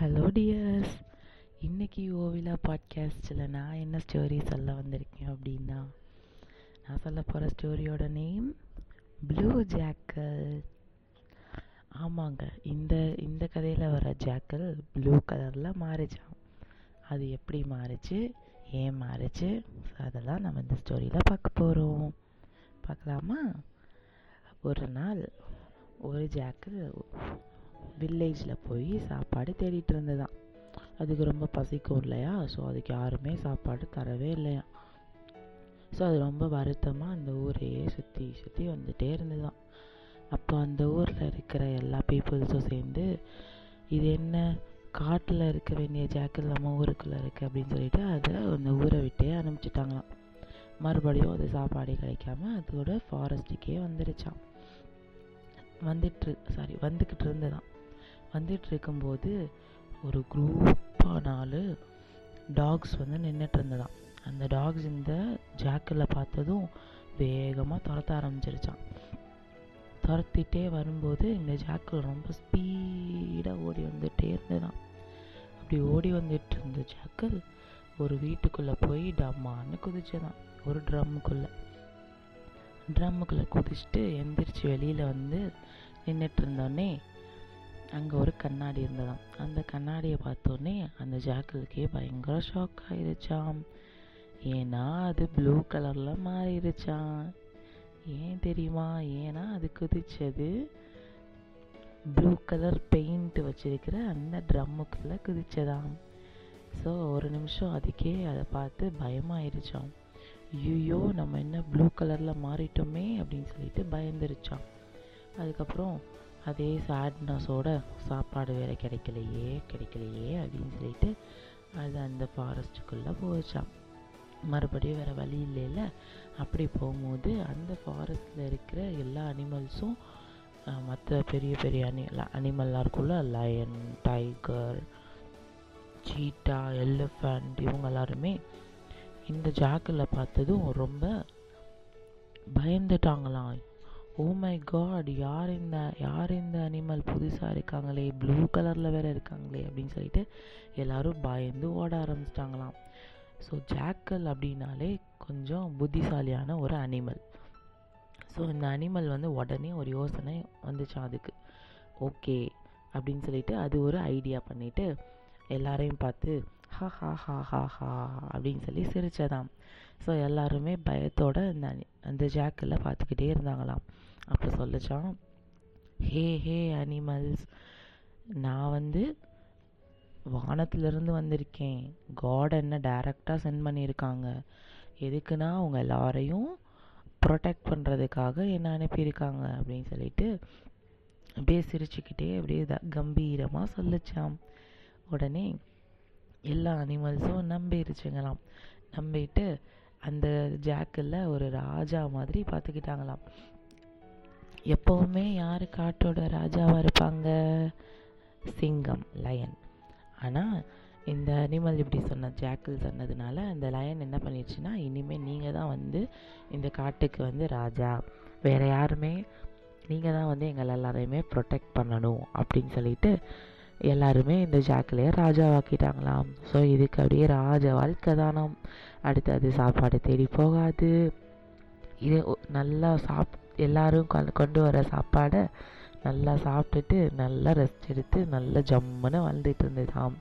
Hello tears இன்றைக்கி ஓவிலா பாட்காஸ்டில் நான் என்ன ஸ்டோரி சொல்ல வந்திருக்கேன் அப்படின்னா நான் சொல்ல போகிற ஸ்டோரியோட நேம் ப்ளூ ஜாக்கல் ஆமாங்க இந்த இந்த கதையில் வர ஜாக்கல் ப்ளூ கலரில் மாறிச்சான். அது எப்படி மாறுச்சு ஏன் மாறிச்சு அதெல்லாம் நம்ம இந்த ஸ்டோரியில் பார்க்க போகிறோம் பார்க்கலாமா? ஒரு நாள் ஒரு ஜாக்கல் வில்லேஜில் போய் சாப்பாடு தேடிட்டு இருந்ததாம். அதுக்கு ரொம்ப பசிக்கும் இல்லையா? ஸோ அதுக்கு யாருமே சாப்பாடு தரவே இல்லையா? ஸோ அது ரொம்ப வருத்தமாக அந்த ஊரையே சுற்றி சுற்றி வந்துகிட்டே இருந்ததுதான் அப்போ அந்த ஊரில் இருக்கிற எல்லா பீப்புள்ஸும் சேர்ந்து இது என்ன? காட்டில் இருக்க வேண்டிய ஜாக்கில் நம்ம ஊருக்குள்ளே இருக்குது அப்படின்னு சொல்லிட்டு அதை அந்த ஊரை விட்டே அனுப்பிச்சிட்டாங்களாம். மறுபடியும் அது சாப்பாடு கிடைக்காம அதோட ஃபாரஸ்ட்டுக்கே வந்துருச்சான் வந்துட்டு சாரி வந்துக்கிட்டு இருந்ததான் வந்துட்டு இருக்கும்போது ஒரு குரூப்பாக நாலு டாக்ஸ் வந்து நின்றுட்டு இருந்ததாம் அந்த டாக்ஸ் இந்த ஜாக்கில் பார்த்ததும் வேகமாக துரத்த ஆரம்பிச்சிருச்சான் துரத்திட்டே வரும்போது இந்த ஜாக்கில் ரொம்ப ஸ்பீடாக ஓடி வந்துகிட்டே இருந்ததான் அப்படி ஓடி வந்துட்டு இருந்த ஜாக்கல் ஒரு வீட்டுக்குள்ளே போய் டம்மான்னு குதிச்சதான் ஒரு ட்ரம்முக்குள்ளே. ட்ரம்முக்குள்ளே குதிச்சுட்டு எந்திரிச்சு வெளியில் வந்து நின்றுட்டு இருந்தோடனே அங்கே ஒரு கண்ணாடி இருந்ததாம். அந்த கண்ணாடியை பார்த்தோன்னே அந்த ஜாக்கலுக்கே பயங்கர ஷாக் ஆயிருச்சாம். ஏன்னா அது ப்ளூ கலரில் மாறிடுச்சான் ஏன் தெரியுமா? ஏன்னா அது குதிச்சது ப்ளூ கலர் பெயிண்ட் வச்சிருக்கிற அந்த ட்ரம்முக்குள்ளே குதிச்சதாம். ஸோ ஒரு நிமிஷம் அதுக்கே அதை பார்த்து பயமாயிருச்சாம். ஐயோ நம்ம என்ன ப்ளூ கலரில் மாறிட்டோமே அப்படின்னு சொல்லிட்டு பயந்துருச்சான் அதுக்கப்புறம் அதே சேட்னஸோட சாப்பாடு வேறு கிடைக்கலையே கிடைக்கலையே அப்படின்னு சொல்லிட்டு அது அந்த ஃபாரஸ்ட்டுக்குள்ளே போச்சான் மறுபடியும் வேறு வழி இல்லைல்ல. அப்படி போகும்போது அந்த ஃபாரஸ்ட்டில் இருக்கிற எல்லா அனிமல்ஸும் மற்ற பெரிய பெரிய அனி அனிமல்லாம் இருக்குல்ல லயன் டைகர் சீட்டா எலிஃபண்ட் இவங்க எல்லாருமே இந்த ஜாக்கில் பார்த்ததும் ரொம்ப பயந்துட்டாங்களாம். ஓ மை காட் யார் இந்த யார் இந்த அனிமல் புதுசாக இருக்காங்களே? ப்ளூ கலரில் வேறு இருக்காங்களே அப்படின்னு சொல்லிட்டு எல்லோரும் பயந்து ஓட ஆரம்பிச்சிட்டாங்களாம். ஸோ ஜாக்கல் அப்படின்னாலே கொஞ்சம் புத்திசாலியான ஒரு அனிமல் ஸோ இந்த அனிமல் வந்து உடனே ஒரு யோசனை வந்துச்சு அதுக்கு. ஓகே அப்படின்னு சொல்லிட்டு அது ஒரு ஐடியா பண்ணிவிட்டு எல்லாரையும் பார்த்து ஹா ஹா ஹா ஹா ஹா அப்படின்னு சொல்லி சிரிச்சதாம். ஸோ எல்லாருமே பயத்தோடு அந்த அந்த ஜாக்கில் பார்த்துக்கிட்டே இருந்தாங்களாம். அப்போ சொல்லிச்சான் ஹே ஹே அனிமல்ஸ் நான் வந்து வானத்திலிருந்து வந்திருக்கேன். காட் என்ன டைரக்டாக சென்ட் பண்ணியிருக்காங்க. எதுக்குன்னா அவங்க எல்லாரையும் ப்ரொடெக்ட் பண்ணுறதுக்காக என்ன அனுப்பியிருக்காங்க அப்படின்னு சொல்லிட்டு அப்படியே சிரிச்சுக்கிட்டே அப்படியே கம்பீரமாக சொல்லிச்சாம். உடனே எல்லா அனிமல்ஸும் நம்பிருச்சுங்களாம். நம்பிட்டு அந்த ஜாக்கில் ஒரு ராஜா மாதிரி பார்த்துக்கிட்டாங்களாம். எப்போவுமே யார் காட்டோட ராஜாவாக இருப்பாங்க? சிங்கம் லயன் ஆனால் இந்த அனிமல் இப்படி சொன்ன ஜாக்கிள் சொன்னதுனால அந்த லயன் என்ன பண்ணிடுச்சுன்னா இனிமேல் நீங்கள் தான் வந்து இந்த காட்டுக்கு வந்து ராஜா. வேறு யாருமே நீங்கள் தான் வந்து எங்களை எல்லாரையுமே ப்ரொடெக்ட் பண்ணணும் அப்படின்னு சொல்லிட்டு எல்லாருமே இந்த ஜாக்கிலேயே ராஜாவாக்கிட்டாங்களாம். ஸோ இதுக்கு அப்படியே ராஜ வாழ்க்கை தானம். அடுத்தது சாப்பாடு தேடி போகாது. இது நல்லா சாப் எல்லாரும் கொண்டு வர சாப்பாடை நல்லா சாப்பிட்டுட்டு நல்லா ரெஸ்ட் எடுத்து நல்லா ஜம்முன்னு வாழ்ந்துட்டு இருந்ததாம்.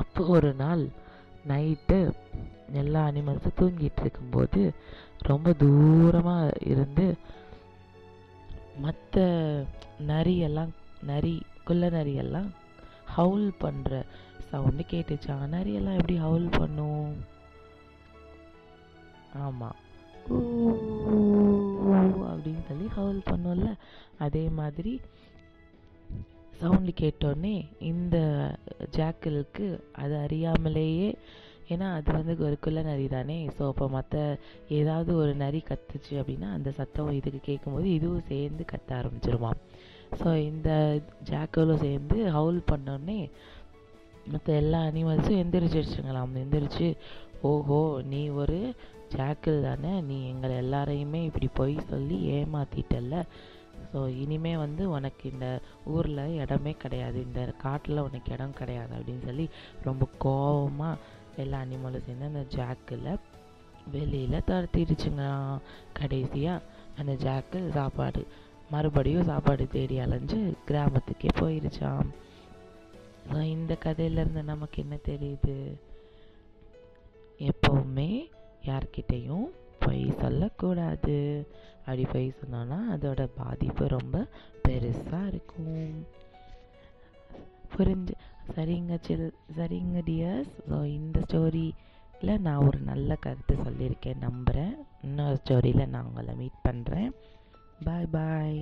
அப்போ ஒரு நாள் நைட்டு எல்லா அனிமல்ஸும் தூங்கிட்டு இருக்கும்போது ரொம்ப தூரமாக இருந்து மற்ற நரியெல்லாம் நரி குள்ள நரியெல்லாம் ஹவுல் பண்ணுற சவுண்டு கேட்டுச்சா? நரியெல்லாம் எப்படி ஹவுல் பண்ணும்? ஆமாம் ஊ அப்படின்னு சொல்லி ஹவுல் பண்ணோம்ல. அதே மாதிரி சவுண்டு கேட்டோடனே இந்த ஜாக்கிலுக்கு அது அறியாமலேயே ஏன்னா அது வந்து ஒரு குள்ள நரி தானே. ஸோ அப்போ மற்ற ஏதாவது ஒரு நரி கத்துச்சு அப்படின்னா அந்த சத்தம் இதுக்கு கேட்கும்போது இதுவும் சேர்ந்து கத்த ஆரம்பிச்சிருமா. ஸோ இந்த ஜாக்கலும் சேர்ந்து ஹவுல் பண்ணோடனே மற்ற எல்லா அனிமல்ஸும் எந்திரிச்சிருச்சுங்களாம் எந்திரிச்சு ஓஹோ நீ ஒரு ஜாக்கிள் தானே? நீ எங்களை எல்லாரையுமே இப்படி பொய் சொல்லி ஏமாத்திட்டல்ல. ஸோ இனிமே வந்து உனக்கு இந்த ஊரில் இடமே கிடையாது. இந்த காட்டில் உனக்கு இடம் கிடையாது அப்படின்னு சொல்லி ரொம்ப கோபமாக எல்லா அனிமலும் சேர்ந்து அந்த ஜாக்கில் வெளியில் துரத்திடுச்சுங்க. கடைசியாக அந்த ஜாக்கு சாப்பாடு மறுபடியும் சாப்பாடு தேடி அலைஞ்சு கிராமத்துக்கே போயிருச்சான் ஸோ இந்த கதையிலேருந்து நமக்கு என்ன தெரியுது? எப்போவுமே யார்கிட்டையும் பொய் சொல்லக்கூடாது. அப்படி பொய் சொன்னோன்னா அதோட பாதிப்பு ரொம்ப பெருசாக இருக்கும். புரிஞ்சு? சரிங்க சில் சரிங்க டியர்ஸ் ஸோ இந்த ஸ்டோரியில் நான் ஒரு நல்ல கருத்து சொல்லியிருக்கேன். நம்புகிறேன் இன்னொரு ஸ்டோரியில் நான் உங்களை மீட் பண்ணுறேன் பாய் பாய்